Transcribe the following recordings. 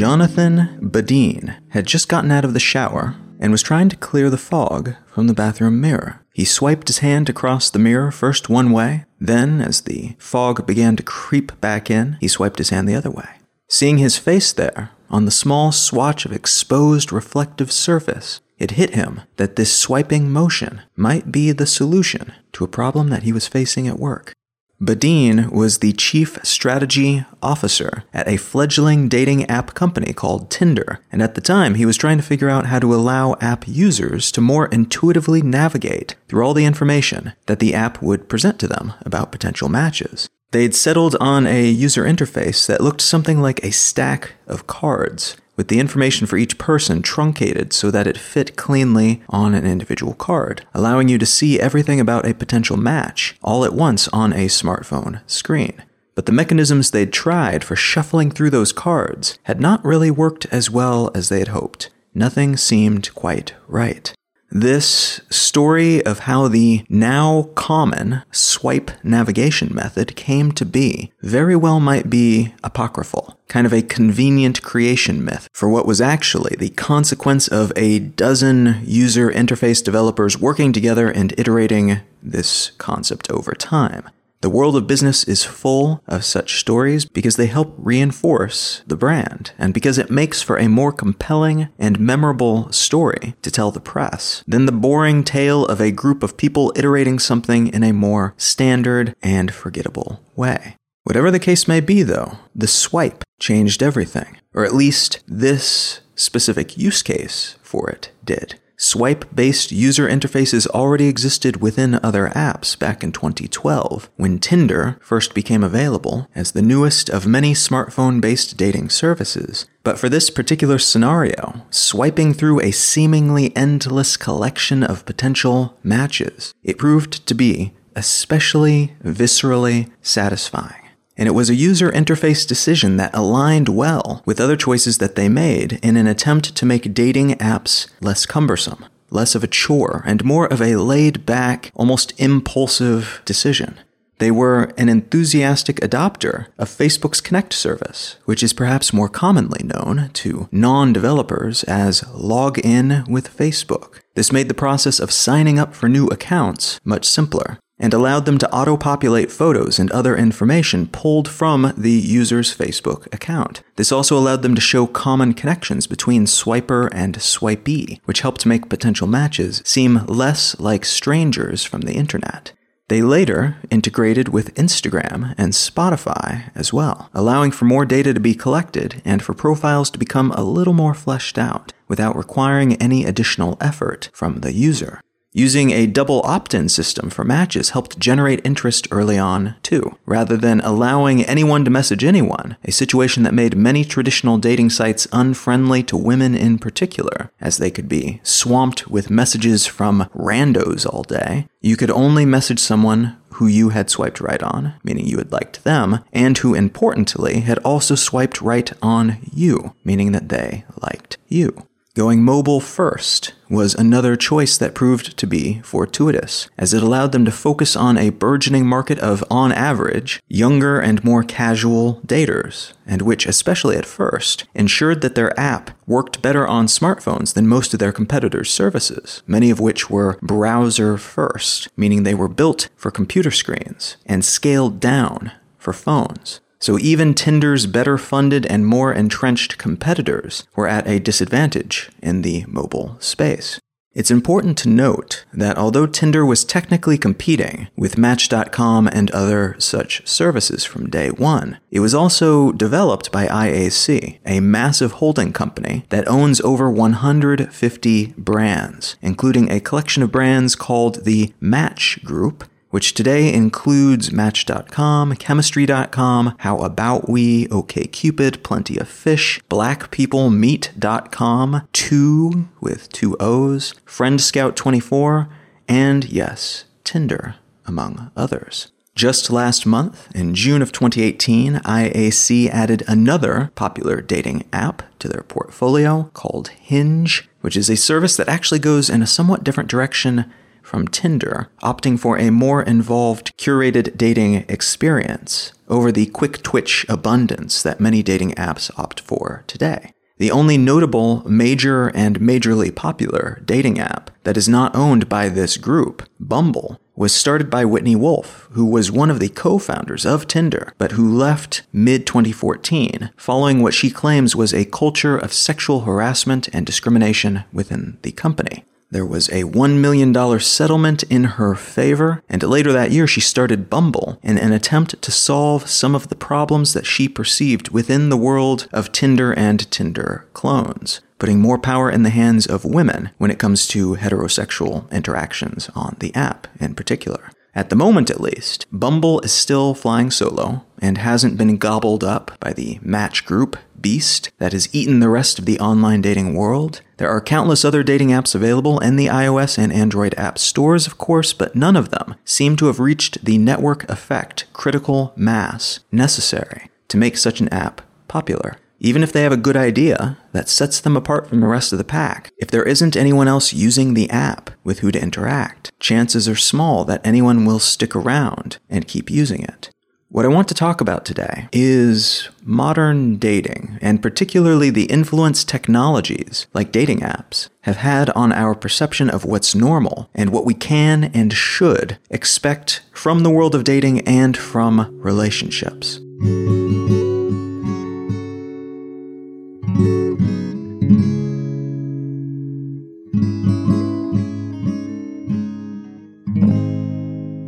Jonathan Badeen had just gotten out of the shower and was trying to clear the fog from the bathroom mirror. He swiped his hand across the mirror first one way, then, as the fog began to creep back in, he swiped his hand the other way. Seeing his face there, on the small swatch of exposed reflective surface, it hit him that this swiping motion might be the solution to a problem that he was facing at work. Badeen was the chief strategy officer at a fledgling dating app company called Tinder, and at the time he was trying to figure out how to allow app users to more intuitively navigate through all the information that the app would present to them about potential matches. They'd settled on a user interface that looked something like a stack of cards, with the information for each person truncated so that it fit cleanly on an individual card, allowing you to see everything about a potential match all at once on a smartphone screen. But the mechanisms they'd tried for shuffling through those cards had not really worked as well as they had hoped. Nothing seemed quite right. This story of how the now common swipe navigation method came to be very well might be apocryphal, kind of a convenient creation myth for what was actually the consequence of a dozen user interface developers working together and iterating this concept over time. The world of business is full of such stories because they help reinforce the brand and because it makes for a more compelling and memorable story to tell the press than the boring tale of a group of people iterating something in a more standard and forgettable way. Whatever the case may be, though, the swipe changed everything, or at least this specific use case for it did. Swipe based user interfaces already existed within other apps back in 2012 when Tinder first became available as the newest of many smartphone based dating services. But for this particular scenario, swiping through a seemingly endless collection of potential matches, it proved to be especially viscerally satisfying and it was a user interface decision that aligned well with other choices that they made in an attempt to make dating apps less cumbersome, less of a chore, and more of a laid back, almost impulsive decision. They were an enthusiastic adopter of Facebook's Connect service, which is perhaps more commonly known to non developers as Log In with Facebook. This made the process of signing up for new accounts much simpler and allowed them to auto populate photos and other information pulled from the user's Facebook account. This also allowed them to show common connections between swiper and swipee, which helped make potential matches seem less like strangers from the internet. They later integrated with Instagram and Spotify as well, allowing for more data to be collected and for profiles to become a little more fleshed out without requiring any additional effort from the user. Using a double opt in system for matches helped generate interest early on, too, rather than allowing anyone to message anyone, a situation that made many traditional dating sites unfriendly to women in particular, as they could be swamped with messages from randos all day. You could only message someone who you had swiped right on, meaning you had liked them, and who importantly had also swiped right on you, meaning that they liked you. Going mobile first was another choice that proved to be fortuitous, as it allowed them to focus on a burgeoning market of, on average, younger and more casual daters, and which, especially at first, ensured that their app worked better on smartphones than most of their competitors' services, many of which were browser first, meaning they were built for computer screens, and scaled down for phones. So even Tinder's better funded and more entrenched competitors were at a disadvantage in the mobile space. It's important to note that although Tinder was technically competing with Match.com and other such services from day one, it was also developed by IAC, a massive holding company that owns over 150 brands, including a collection of brands called the Match Group which today includes Match.com, Chemistry.com, How About We, OKCupid, Plenty of Fish, BlackPeopleMeet.com, Two with two O's, Friend Scout 24, and yes, Tinder, among others. Just last month, in June of 2018, IAC added another popular dating app to their portfolio called Hinge, which is a service that actually goes in a somewhat different direction from Tinder, opting for a more involved, curated dating experience over the quick twitch abundance that many dating apps opt for today. The only notable major and majorly popular dating app that is not owned by this group, Bumble, was started by Whitney Wolfe, who was one of the co founders of Tinder, but who left mid 2014 following what she claims was a culture of sexual harassment and discrimination within the company. There was a $1 million settlement in her favor, and later that year she started Bumble in an attempt to solve some of the problems that she perceived within the world of Tinder and Tinder clones, putting more power in the hands of women when it comes to heterosexual interactions on the app in particular. At the moment, at least, Bumble is still flying solo and hasn't been gobbled up by the Match Group beast that has eaten the rest of the online dating world. There are countless other dating apps available in the iOS and Android app stores, of course, but none of them seem to have reached the network effect, critical mass necessary to make such an app popular. Even if they have a good idea that sets them apart from the rest of the pack, if there isn't anyone else using the app with who to interact, chances are small that anyone will stick around and keep using it. What I want to talk about today is modern dating, and particularly the influence technologies, like dating apps, have had on our perception of what's normal and what we can and should expect from the world of dating and from relationships.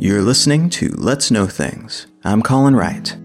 You're listening to Let's Know Things. I'm Colin Wright.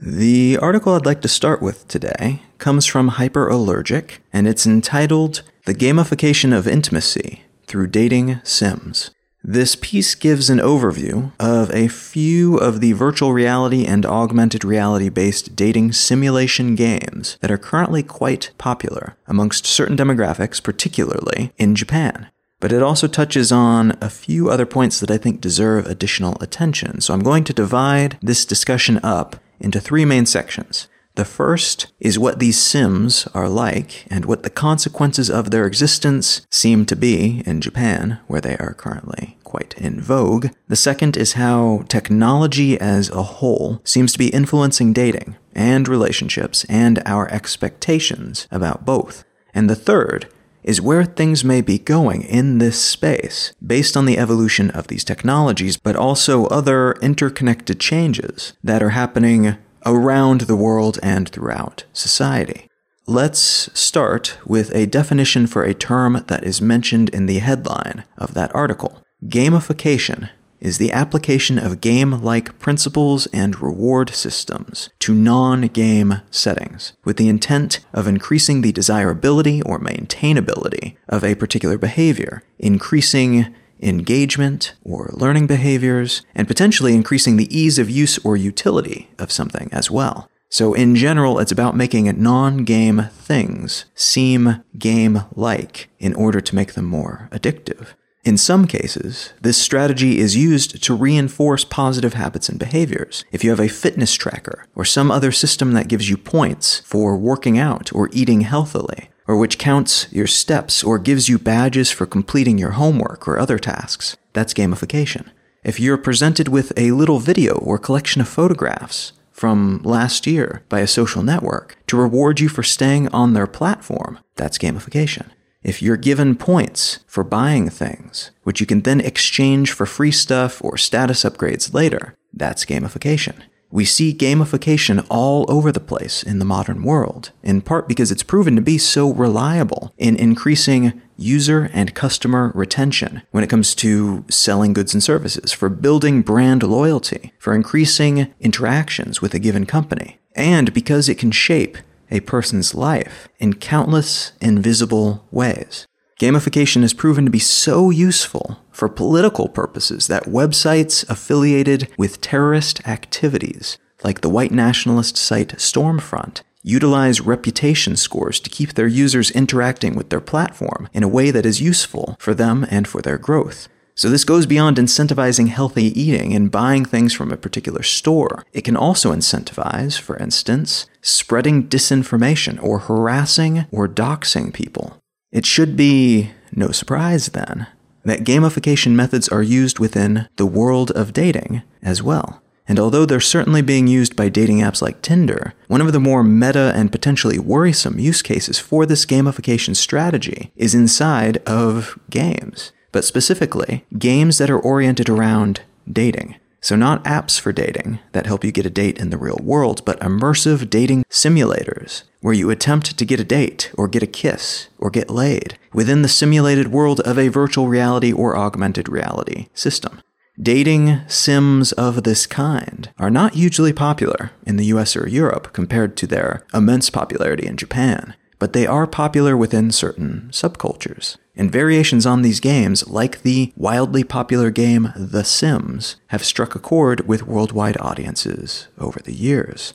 The article I'd like to start with today comes from Hyperallergic, and it's entitled The Gamification of Intimacy Through Dating Sims. This piece gives an overview of a few of the virtual reality and augmented reality based dating simulation games that are currently quite popular amongst certain demographics, particularly in Japan but it also touches on a few other points that I think deserve additional attention. So I'm going to divide this discussion up into three main sections. The first is what these sims are like and what the consequences of their existence seem to be in Japan, where they are currently quite in vogue. The second is how technology as a whole seems to be influencing dating and relationships and our expectations about both. And the third is where things may be going in this space based on the evolution of these technologies, but also other interconnected changes that are happening around the world and throughout society. Let's start with a definition for a term that is mentioned in the headline of that article gamification is the application of game like principles and reward systems to non game settings, with the intent of increasing the desirability or maintainability of a particular behavior, increasing engagement or learning behaviors, and potentially increasing the ease of use or utility of something as well. So, in general, it's about making non game things seem game like in order to make them more addictive. In some cases, this strategy is used to reinforce positive habits and behaviors. If you have a fitness tracker or some other system that gives you points for working out or eating healthily, or which counts your steps or gives you badges for completing your homework or other tasks, that's gamification. If you're presented with a little video or collection of photographs from last year by a social network to reward you for staying on their platform, that's gamification. If you're given points for buying things, which you can then exchange for free stuff or status upgrades later, that's gamification. We see gamification all over the place in the modern world, in part because it's proven to be so reliable in increasing user and customer retention when it comes to selling goods and services, for building brand loyalty, for increasing interactions with a given company, and because it can shape a person's life in countless invisible ways. Gamification has proven to be so useful for political purposes that websites affiliated with terrorist activities, like the white nationalist site Stormfront, utilize reputation scores to keep their users interacting with their platform in a way that is useful for them and for their growth. So, this goes beyond incentivizing healthy eating and buying things from a particular store. It can also incentivize, for instance, spreading disinformation or harassing or doxing people. It should be no surprise, then, that gamification methods are used within the world of dating as well. And although they're certainly being used by dating apps like Tinder, one of the more meta and potentially worrisome use cases for this gamification strategy is inside of games but specifically, games that are oriented around dating. So, not apps for dating that help you get a date in the real world, but immersive dating simulators where you attempt to get a date or get a kiss or get laid within the simulated world of a virtual reality or augmented reality system. Dating sims of this kind are not hugely popular in the US or Europe compared to their immense popularity in Japan, but they are popular within certain subcultures. And variations on these games, like the wildly popular game The Sims, have struck a chord with worldwide audiences over the years.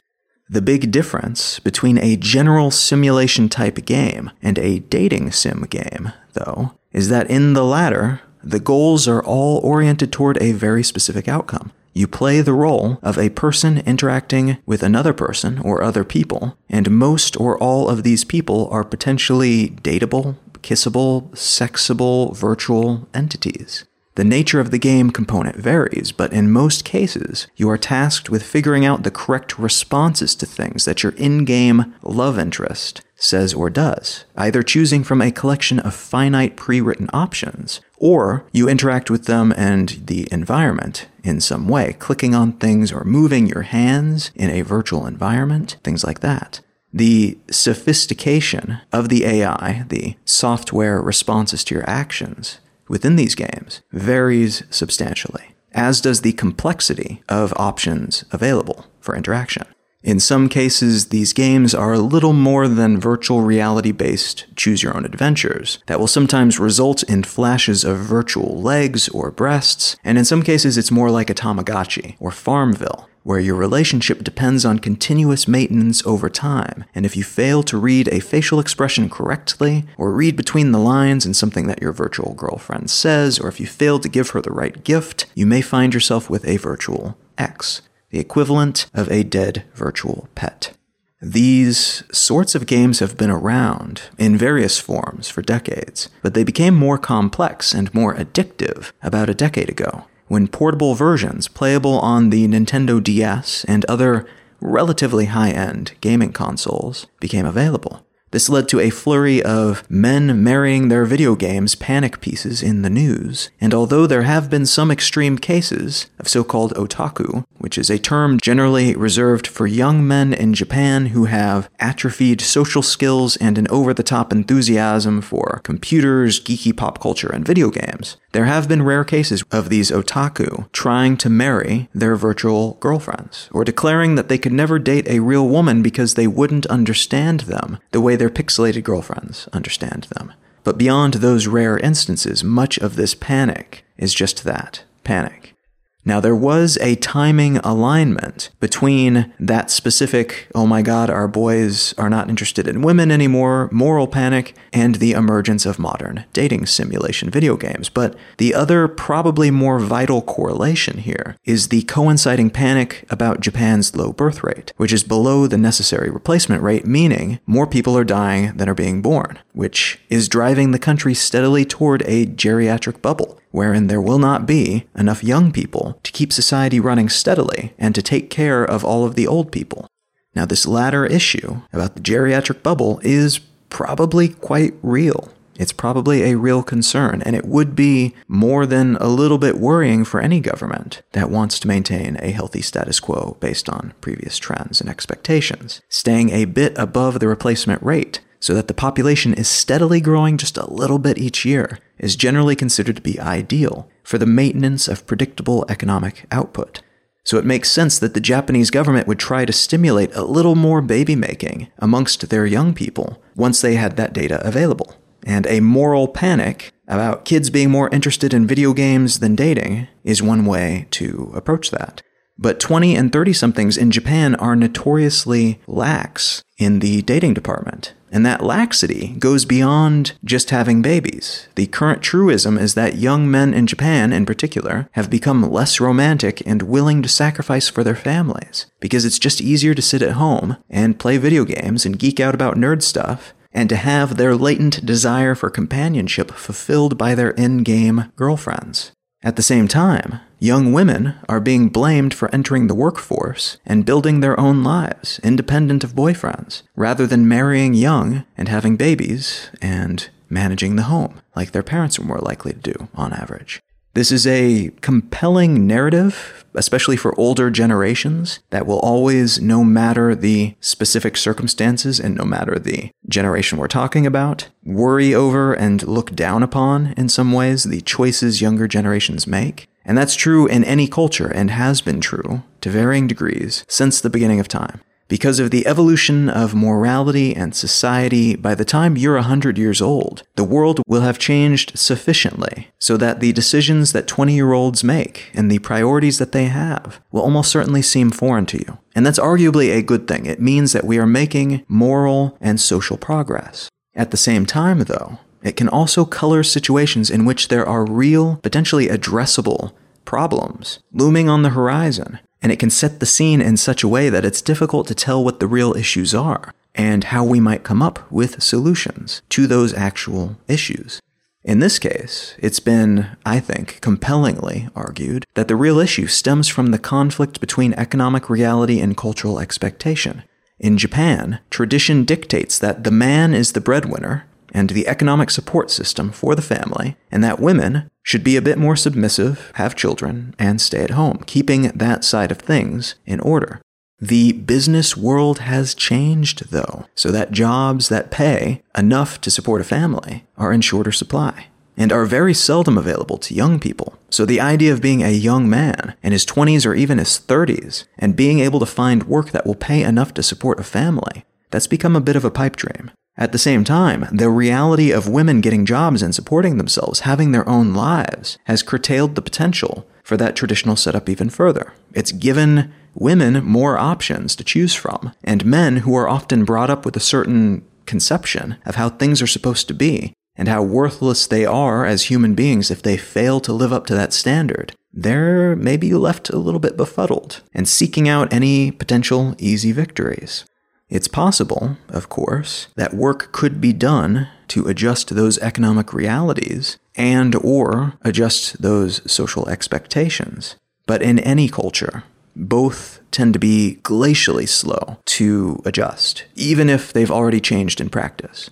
The big difference between a general simulation type game and a dating sim game, though, is that in the latter, the goals are all oriented toward a very specific outcome. You play the role of a person interacting with another person or other people, and most or all of these people are potentially dateable, kissable, sexable virtual entities. The nature of the game component varies, but in most cases, you are tasked with figuring out the correct responses to things that your in game love interest says or does, either choosing from a collection of finite pre written options, or you interact with them and the environment in some way, clicking on things or moving your hands in a virtual environment, things like that. The sophistication of the AI, the software responses to your actions within these games, varies substantially, as does the complexity of options available for interaction. In some cases, these games are a little more than virtual reality based choose your own adventures that will sometimes result in flashes of virtual legs or breasts, and in some cases, it's more like a Tamagotchi or Farmville, where your relationship depends on continuous maintenance over time, and if you fail to read a facial expression correctly, or read between the lines in something that your virtual girlfriend says, or if you fail to give her the right gift, you may find yourself with a virtual ex, the equivalent of a dead virtual pet. These sorts of games have been around in various forms for decades, but they became more complex and more addictive about a decade ago when portable versions playable on the Nintendo DS and other relatively high end gaming consoles became available. This led to a flurry of men marrying their video games panic pieces in the news, and although there have been some extreme cases of so called otaku, which is a term generally reserved for young men in Japan who have atrophied social skills and an over the top enthusiasm for computers, geeky pop culture, and video games, there have been rare cases of these otaku trying to marry their virtual girlfriends, or declaring that they could never date a real woman because they wouldn't understand them the way their pixelated girlfriends understand them. But beyond those rare instances, much of this panic is just that panic. Now, there was a timing alignment between that specific, oh my god, our boys are not interested in women anymore, moral panic, and the emergence of modern dating simulation video games. But the other, probably more vital correlation here is the coinciding panic about Japan's low birth rate, which is below the necessary replacement rate, meaning more people are dying than are being born, which is driving the country steadily toward a geriatric bubble wherein there will not be enough young people to keep society running steadily and to take care of all of the old people. Now, this latter issue about the geriatric bubble is probably quite real. It's probably a real concern, and it would be more than a little bit worrying for any government that wants to maintain a healthy status quo based on previous trends and expectations. Staying a bit above the replacement rate so that the population is steadily growing just a little bit each year, is generally considered to be ideal for the maintenance of predictable economic output. So it makes sense that the Japanese government would try to stimulate a little more baby making amongst their young people once they had that data available. And a moral panic about kids being more interested in video games than dating is one way to approach that. But 20 and 30 somethings in Japan are notoriously lax in the dating department. And that laxity goes beyond just having babies. The current truism is that young men in Japan, in particular, have become less romantic and willing to sacrifice for their families. Because it's just easier to sit at home and play video games and geek out about nerd stuff and to have their latent desire for companionship fulfilled by their in game girlfriends. At the same time, young women are being blamed for entering the workforce and building their own lives independent of boyfriends, rather than marrying young and having babies and managing the home, like their parents were more likely to do on average. This is a compelling narrative, especially for older generations, that will always, no matter the specific circumstances and no matter the generation we're talking about, worry over and look down upon, in some ways, the choices younger generations make. And that's true in any culture and has been true, to varying degrees, since the beginning of time. Because of the evolution of morality and society, by the time you're 100 years old, the world will have changed sufficiently so that the decisions that 20 year olds make and the priorities that they have will almost certainly seem foreign to you. And that's arguably a good thing. It means that we are making moral and social progress. At the same time, though, it can also color situations in which there are real, potentially addressable problems looming on the horizon and it can set the scene in such a way that it's difficult to tell what the real issues are and how we might come up with solutions to those actual issues. In this case, it's been, I think, compellingly argued that the real issue stems from the conflict between economic reality and cultural expectation. In Japan, tradition dictates that the man is the breadwinner and the economic support system for the family, and that women should be a bit more submissive, have children, and stay at home, keeping that side of things in order. The business world has changed, though, so that jobs that pay enough to support a family are in shorter supply and are very seldom available to young people. So the idea of being a young man in his 20s or even his 30s and being able to find work that will pay enough to support a family, that's become a bit of a pipe dream. At the same time, the reality of women getting jobs and supporting themselves, having their own lives, has curtailed the potential for that traditional setup even further. It's given women more options to choose from, and men who are often brought up with a certain conception of how things are supposed to be and how worthless they are as human beings if they fail to live up to that standard. They're maybe left a little bit befuddled and seeking out any potential easy victories. It's possible, of course, that work could be done to adjust those economic realities and or adjust those social expectations. But in any culture, both tend to be glacially slow to adjust, even if they've already changed in practice.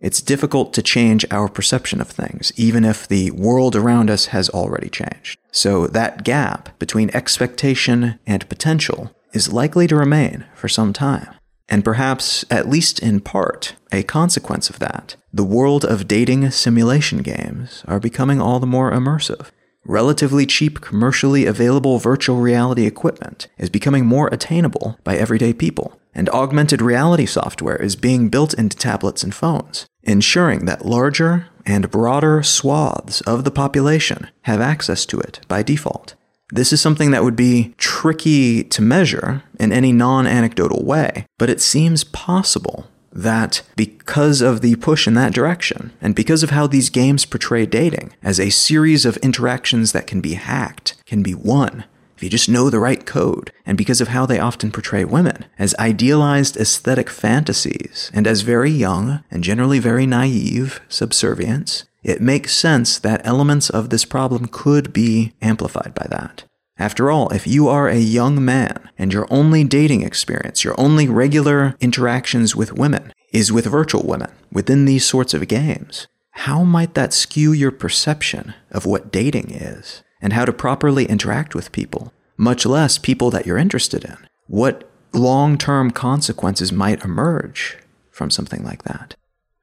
It's difficult to change our perception of things, even if the world around us has already changed. So that gap between expectation and potential is likely to remain for some time. And perhaps, at least in part, a consequence of that, the world of dating simulation games are becoming all the more immersive. Relatively cheap, commercially available virtual reality equipment is becoming more attainable by everyday people, and augmented reality software is being built into tablets and phones, ensuring that larger and broader swaths of the population have access to it by default. This is something that would be tricky to measure in any non anecdotal way, but it seems possible that because of the push in that direction, and because of how these games portray dating as a series of interactions that can be hacked, can be won, if you just know the right code, and because of how they often portray women as idealized aesthetic fantasies and as very young and generally very naive subservience, it makes sense that elements of this problem could be amplified by that. After all, if you are a young man and your only dating experience, your only regular interactions with women is with virtual women within these sorts of games, how might that skew your perception of what dating is and how to properly interact with people, much less people that you're interested in? What long term consequences might emerge from something like that?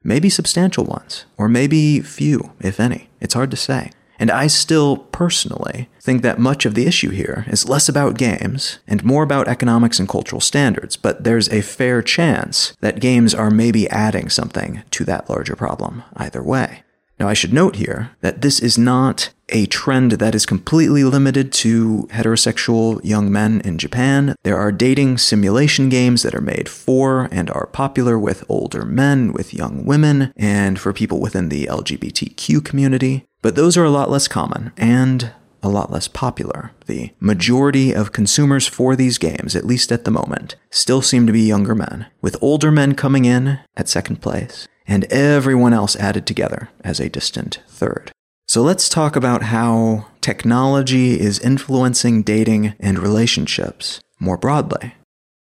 Maybe substantial ones, or maybe few, if any. It's hard to say. And I still, personally, think that much of the issue here is less about games and more about economics and cultural standards, but there's a fair chance that games are maybe adding something to that larger problem, either way. Now, I should note here that this is not a trend that is completely limited to heterosexual young men in Japan. There are dating simulation games that are made for and are popular with older men, with young women, and for people within the LGBTQ community. But those are a lot less common and a lot less popular. The majority of consumers for these games, at least at the moment, still seem to be younger men, with older men coming in at second place and everyone else added together as a distant third. So let's talk about how technology is influencing dating and relationships more broadly.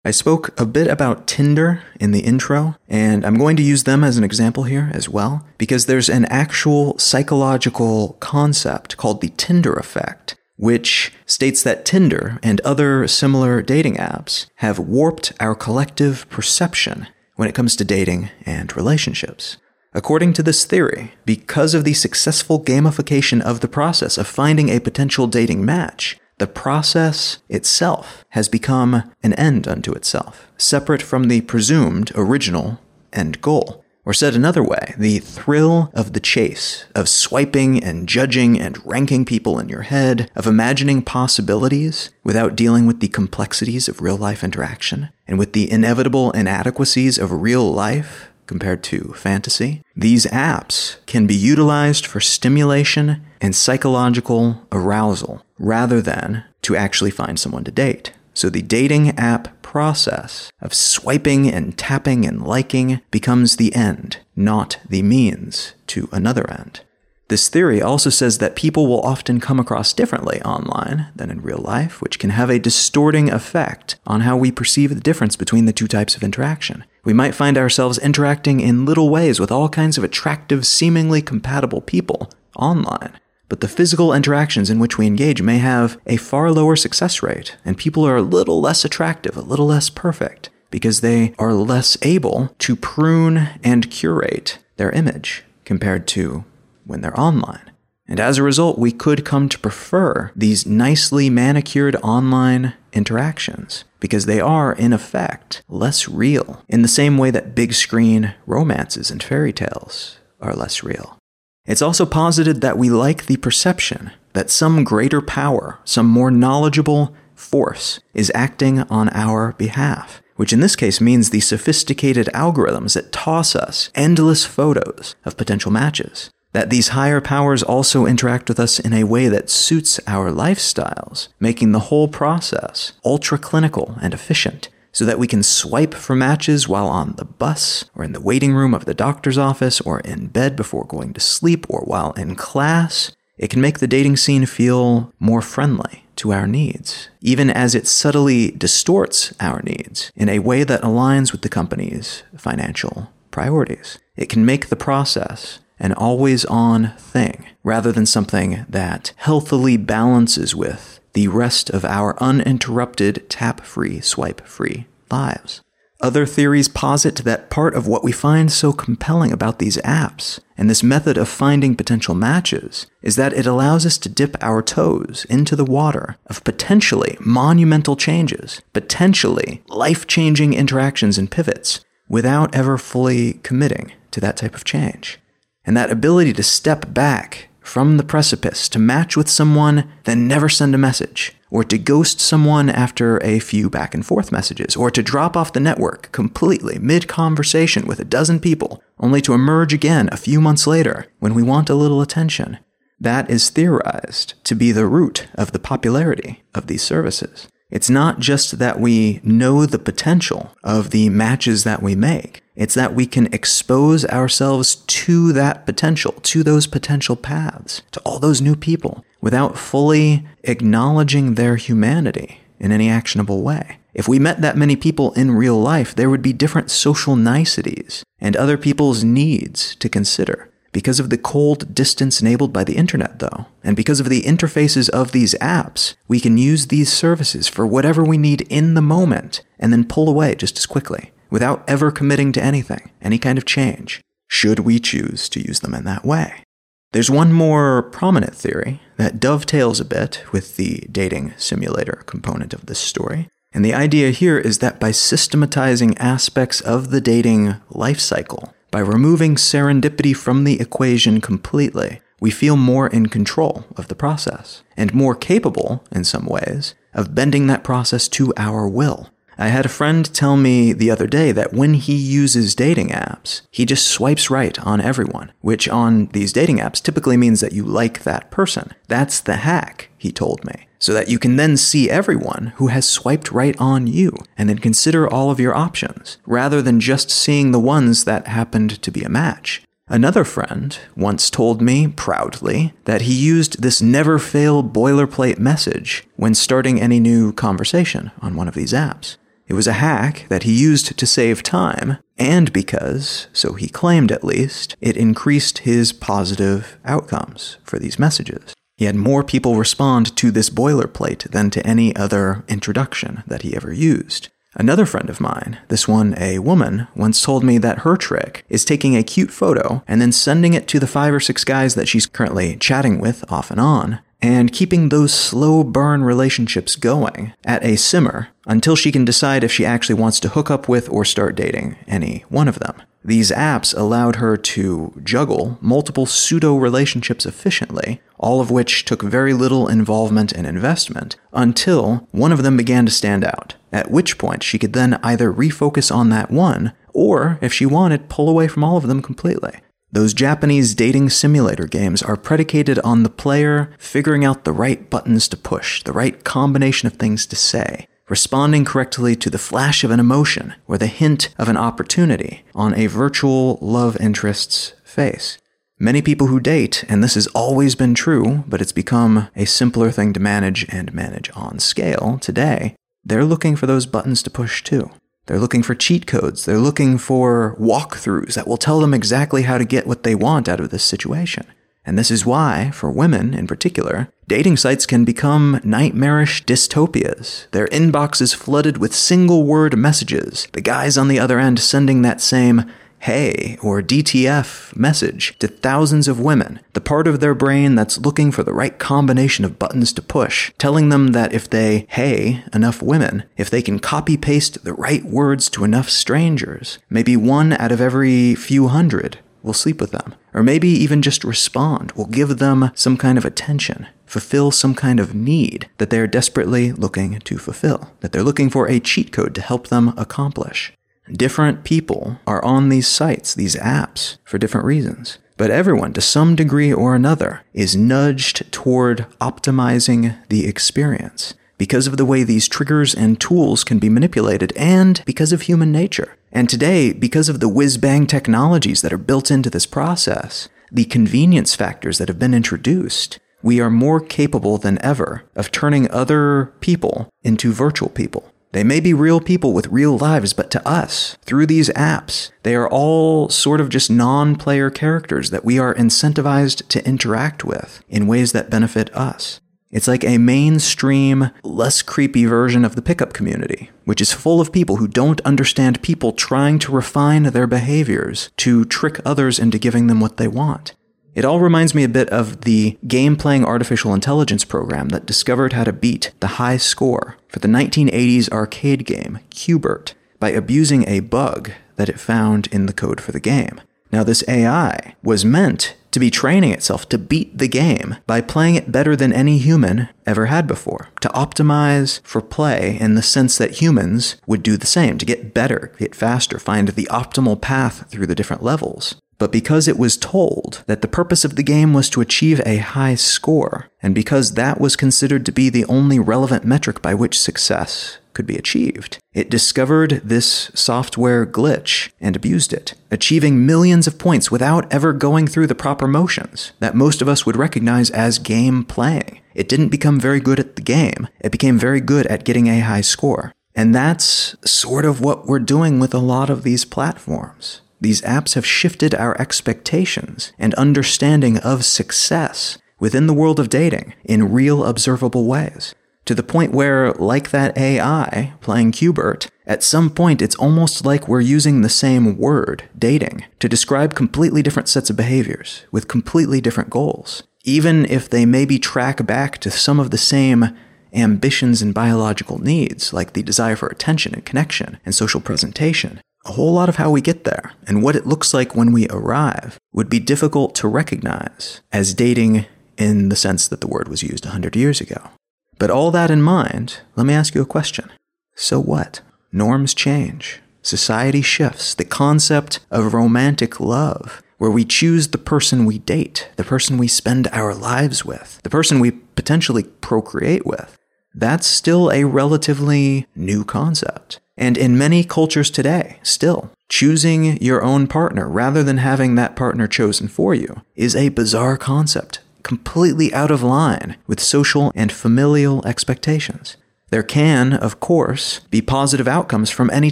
I spoke a bit about Tinder in the intro, and I'm going to use them as an example here as well, because there's an actual psychological concept called the Tinder effect, which states that Tinder and other similar dating apps have warped our collective perception when it comes to dating and relationships. According to this theory, because of the successful gamification of the process of finding a potential dating match, the process itself has become an end unto itself, separate from the presumed original end goal. Or said another way, the thrill of the chase, of swiping and judging and ranking people in your head, of imagining possibilities without dealing with the complexities of real life interaction, and with the inevitable inadequacies of real life compared to fantasy. These apps can be utilized for stimulation and psychological arousal rather than to actually find someone to date. So the dating app process of swiping and tapping and liking becomes the end, not the means to another end. This theory also says that people will often come across differently online than in real life, which can have a distorting effect on how we perceive the difference between the two types of interaction. We might find ourselves interacting in little ways with all kinds of attractive, seemingly compatible people online. But the physical interactions in which we engage may have a far lower success rate, and people are a little less attractive, a little less perfect, because they are less able to prune and curate their image compared to when they're online. And as a result, we could come to prefer these nicely manicured online interactions because they are, in effect, less real, in the same way that big screen romances and fairy tales are less real. It's also posited that we like the perception that some greater power, some more knowledgeable force, is acting on our behalf, which in this case means the sophisticated algorithms that toss us endless photos of potential matches that these higher powers also interact with us in a way that suits our lifestyles, making the whole process ultra clinical and efficient, so that we can swipe for matches while on the bus, or in the waiting room of the doctor's office, or in bed before going to sleep, or while in class. It can make the dating scene feel more friendly to our needs, even as it subtly distorts our needs in a way that aligns with the company's financial priorities. It can make the process an always on thing rather than something that healthily balances with the rest of our uninterrupted tap free, swipe free lives. Other theories posit that part of what we find so compelling about these apps and this method of finding potential matches is that it allows us to dip our toes into the water of potentially monumental changes, potentially life changing interactions and pivots, without ever fully committing to that type of change. And that ability to step back from the precipice to match with someone, then never send a message, or to ghost someone after a few back and forth messages, or to drop off the network completely mid conversation with a dozen people, only to emerge again a few months later when we want a little attention. That is theorized to be the root of the popularity of these services. It's not just that we know the potential of the matches that we make. It's that we can expose ourselves to that potential, to those potential paths, to all those new people, without fully acknowledging their humanity in any actionable way. If we met that many people in real life, there would be different social niceties and other people's needs to consider. Because of the cold distance enabled by the internet, though, and because of the interfaces of these apps, we can use these services for whatever we need in the moment and then pull away just as quickly without ever committing to anything, any kind of change, should we choose to use them in that way. There's one more prominent theory that dovetails a bit with the dating simulator component of this story. And the idea here is that by systematizing aspects of the dating life cycle, By removing serendipity from the equation completely, we feel more in control of the process, and more capable, in some ways, of bending that process to our will. I had a friend tell me the other day that when he uses dating apps, he just swipes right on everyone, which on these dating apps typically means that you like that person. That's the hack, he told me so that you can then see everyone who has swiped right on you and then consider all of your options, rather than just seeing the ones that happened to be a match. Another friend once told me proudly that he used this never fail boilerplate message when starting any new conversation on one of these apps. It was a hack that he used to save time, and because, so he claimed at least, it increased his positive outcomes for these messages. He had more people respond to this boilerplate than to any other introduction that he ever used. Another friend of mine, this one a woman, once told me that her trick is taking a cute photo and then sending it to the five or six guys that she's currently chatting with off and on, and keeping those slow burn relationships going at a simmer until she can decide if she actually wants to hook up with or start dating any one of them. These apps allowed her to juggle multiple pseudo relationships efficiently, all of which took very little involvement and investment, until one of them began to stand out, at which point she could then either refocus on that one, or, if she wanted, pull away from all of them completely. Those Japanese dating simulator games are predicated on the player figuring out the right buttons to push, the right combination of things to say, responding correctly to the flash of an emotion or the hint of an opportunity on a virtual love interest's face. Many people who date, and this has always been true, but it's become a simpler thing to manage and manage on scale today, they're looking for those buttons to push too. They're looking for cheat codes. They're looking for walkthroughs that will tell them exactly how to get what they want out of this situation. And this is why, for women in particular, dating sites can become nightmarish dystopias. Their inbox is flooded with single word messages, the guys on the other end sending that same hey or DTF message to thousands of women, the part of their brain that's looking for the right combination of buttons to push, telling them that if they hey enough women, if they can copy paste the right words to enough strangers, maybe one out of every few hundred will sleep with them. Or maybe even just respond, will give them some kind of attention, fulfill some kind of need that they're desperately looking to fulfill, that they're looking for a cheat code to help them accomplish. Different people are on these sites, these apps, for different reasons. But everyone, to some degree or another, is nudged toward optimizing the experience because of the way these triggers and tools can be manipulated and because of human nature. And today, because of the whiz bang technologies that are built into this process, the convenience factors that have been introduced, we are more capable than ever of turning other people into virtual people. They may be real people with real lives, but to us, through these apps, they are all sort of just non player characters that we are incentivized to interact with in ways that benefit us. It's like a mainstream, less creepy version of the pickup community, which is full of people who don't understand people trying to refine their behaviors to trick others into giving them what they want. It all reminds me a bit of the game playing artificial intelligence program that discovered how to beat the high score for the 1980s arcade game Q*bert by abusing a bug that it found in the code for the game. Now, this AI was meant to be training itself to beat the game by playing it better than any human ever had before, to optimize for play in the sense that humans would do the same, to get better, get faster, find the optimal path through the different levels but because it was told that the purpose of the game was to achieve a high score, and because that was considered to be the only relevant metric by which success could be achieved. It discovered this software glitch and abused it, achieving millions of points without ever going through the proper motions that most of us would recognize as game playing. It didn't become very good at the game, it became very good at getting a high score. And that's sort of what we're doing with a lot of these platforms. These apps have shifted our expectations and understanding of success within the world of dating in real observable ways. To the point where, like that AI playing Q*bert, at some point it's almost like we're using the same word, dating, to describe completely different sets of behaviors with completely different goals, even if they maybe track back to some of the same ambitions and biological needs, like the desire for attention and connection and social presentation. A whole lot of how we get there and what it looks like when we arrive would be difficult to recognize as dating in the sense that the word was used 100 years ago. But all that in mind, let me ask you a question. So what? Norms change. Society shifts. The concept of romantic love, where we choose the person we date, the person we spend our lives with, the person we potentially procreate with, that's still a relatively new concept. And in many cultures today, still, choosing your own partner rather than having that partner chosen for you is a bizarre concept, completely out of line with social and familial expectations. There can, of course, be positive outcomes from any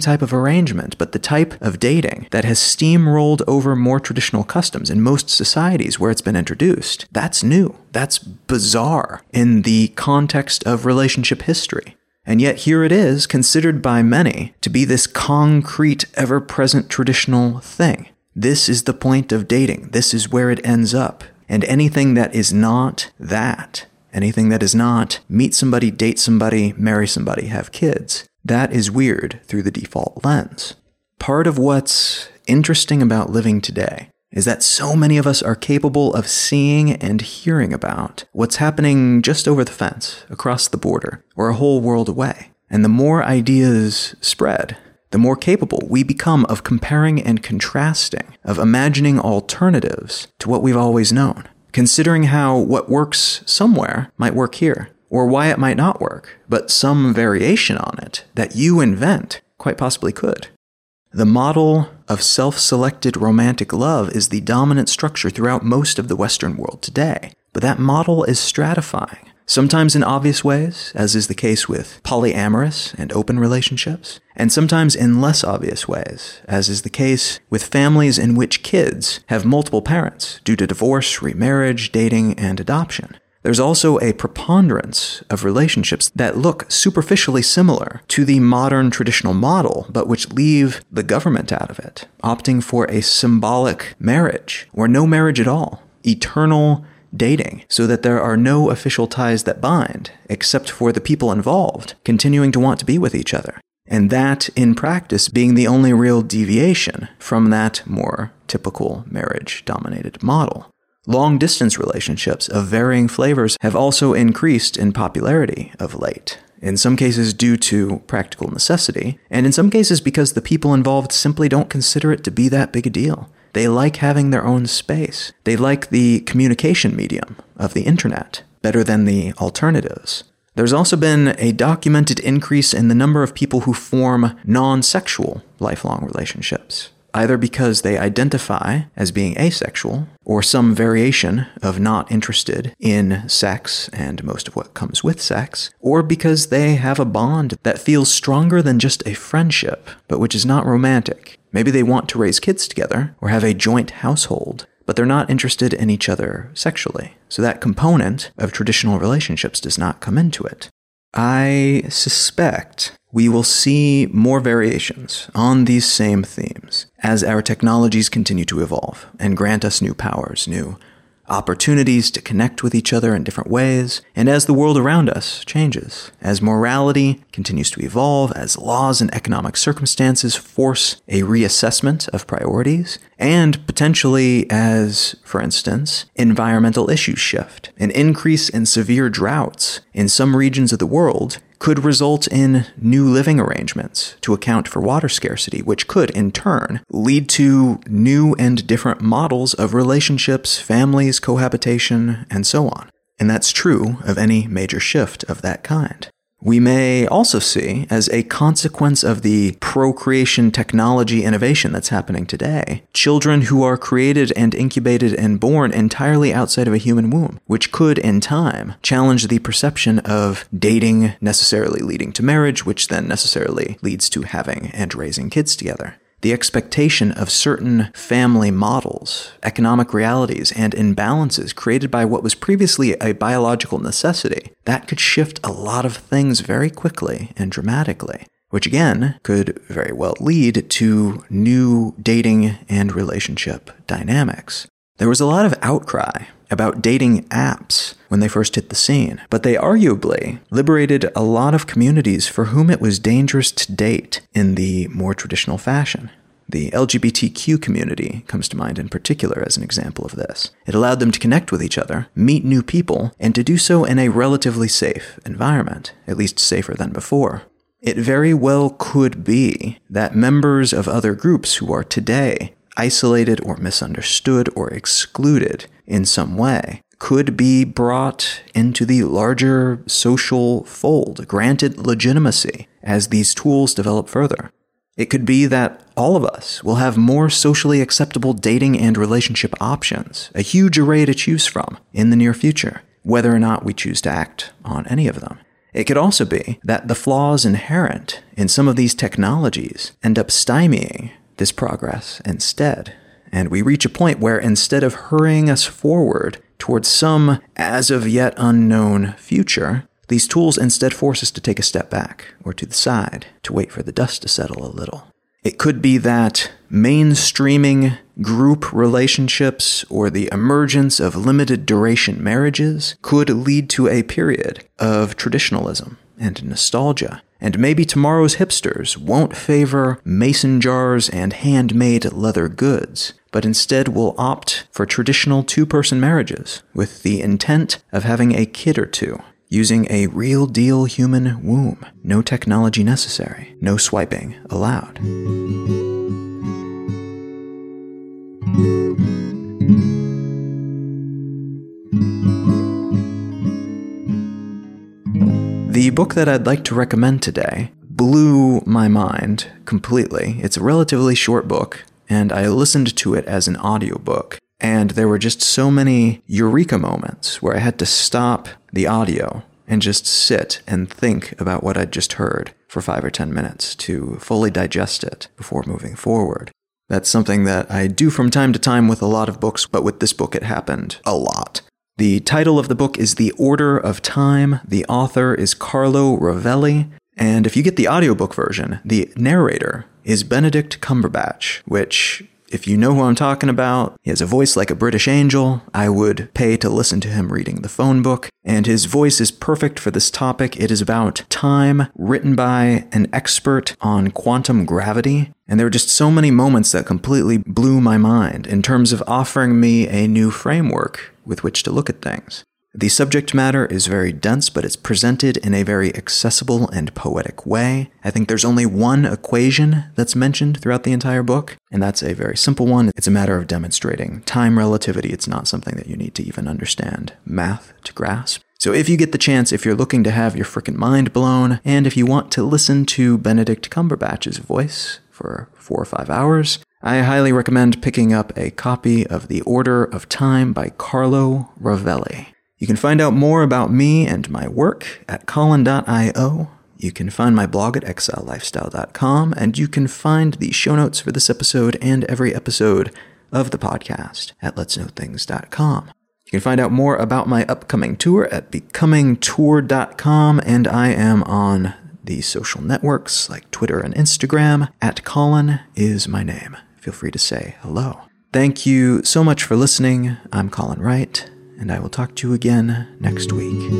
type of arrangement, but the type of dating that has steamrolled over more traditional customs in most societies where it's been introduced, that's new. That's bizarre in the context of relationship history. And yet here it is, considered by many to be this concrete, ever present traditional thing. This is the point of dating. This is where it ends up. And anything that is not that, anything that is not meet somebody, date somebody, marry somebody, have kids, that is weird through the default lens. Part of what's interesting about living today is that so many of us are capable of seeing and hearing about what's happening just over the fence, across the border, or a whole world away. And the more ideas spread, the more capable we become of comparing and contrasting, of imagining alternatives to what we've always known, considering how what works somewhere might work here, or why it might not work, but some variation on it that you invent quite possibly could. The model of self selected romantic love is the dominant structure throughout most of the Western world today, but that model is stratifying, sometimes in obvious ways, as is the case with polyamorous and open relationships, and sometimes in less obvious ways, as is the case with families in which kids have multiple parents due to divorce, remarriage, dating, and adoption. There's also a preponderance of relationships that look superficially similar to the modern traditional model, but which leave the government out of it, opting for a symbolic marriage or no marriage at all, eternal dating, so that there are no official ties that bind, except for the people involved continuing to want to be with each other. And that, in practice, being the only real deviation from that more typical marriage dominated model. Long distance relationships of varying flavors have also increased in popularity of late, in some cases due to practical necessity, and in some cases because the people involved simply don't consider it to be that big a deal. They like having their own space. They like the communication medium of the internet better than the alternatives. There's also been a documented increase in the number of people who form non sexual lifelong relationships either because they identify as being asexual or some variation of not interested in sex and most of what comes with sex, or because they have a bond that feels stronger than just a friendship, but which is not romantic. Maybe they want to raise kids together or have a joint household, but they're not interested in each other sexually. So that component of traditional relationships does not come into it. I suspect we will see more variations on these same themes as our technologies continue to evolve and grant us new powers, new opportunities to connect with each other in different ways, and as the world around us changes, as morality continues to evolve, as laws and economic circumstances force a reassessment of priorities, and potentially as, for instance, environmental issues shift, an increase in severe droughts in some regions of the world could result in new living arrangements to account for water scarcity, which could, in turn, lead to new and different models of relationships, families, cohabitation, and so on. And that's true of any major shift of that kind. We may also see, as a consequence of the procreation technology innovation that's happening today, children who are created and incubated and born entirely outside of a human womb, which could, in time, challenge the perception of dating necessarily leading to marriage, which then necessarily leads to having and raising kids together the expectation of certain family models, economic realities, and imbalances created by what was previously a biological necessity, that could shift a lot of things very quickly and dramatically, which again could very well lead to new dating and relationship dynamics. There was a lot of outcry about dating apps when they first hit the scene, but they arguably liberated a lot of communities for whom it was dangerous to date in the more traditional fashion. The LGBTQ community comes to mind in particular as an example of this. It allowed them to connect with each other, meet new people, and to do so in a relatively safe environment, at least safer than before. It very well could be that members of other groups who are today isolated or misunderstood or excluded in some way could be brought into the larger social fold, granted legitimacy as these tools develop further. It could be that all of us will have more socially acceptable dating and relationship options, a huge array to choose from in the near future, whether or not we choose to act on any of them. It could also be that the flaws inherent in some of these technologies end up stymieing this progress instead. And we reach a point where instead of hurrying us forward towards some as of yet unknown future, these tools instead force us to take a step back or to the side to wait for the dust to settle a little. It could be that mainstreaming group relationships or the emergence of limited duration marriages could lead to a period of traditionalism and nostalgia. And maybe tomorrow's hipsters won't favor mason jars and handmade leather goods, but instead will opt for traditional two person marriages with the intent of having a kid or two using a real deal human womb. No technology necessary, no swiping allowed. The book that I'd like to recommend today blew my mind completely. It's a relatively short book, and I listened to it as an audiobook. And there were just so many eureka moments where I had to stop the audio and just sit and think about what I'd just heard for five or 10 minutes to fully digest it before moving forward. That's something that I do from time to time with a lot of books, but with this book it happened a lot. The title of the book is The Order of Time. The author is Carlo Rovelli. And if you get the audiobook version, the narrator is Benedict Cumberbatch, which if you know who I'm talking about, he has a voice like a British angel. I would pay to listen to him reading the phone book. And his voice is perfect for this topic. It is about time, written by an expert on quantum gravity. And there were just so many moments that completely blew my mind in terms of offering me a new framework with which to look at things. The subject matter is very dense, but it's presented in a very accessible and poetic way. I think there's only one equation that's mentioned throughout the entire book, and that's a very simple one. It's a matter of demonstrating time relativity. It's not something that you need to even understand math to grasp. So if you get the chance, if you're looking to have your frickin' mind blown, and if you want to listen to Benedict Cumberbatch's voice for four or five hours, I highly recommend picking up a copy of The Order of Time by Carlo Rovelli. You can find out more about me and my work at Colin.io. You can find my blog at exilelifestyle.com, and you can find the show notes for this episode and every episode of the podcast at letsknowthings.com. You can find out more about my upcoming tour at becomingtour.com, and I am on the social networks like Twitter and Instagram. At Colin is my name. Feel free to say hello. Thank you so much for listening. I'm Colin Wright and I will talk to you again next week.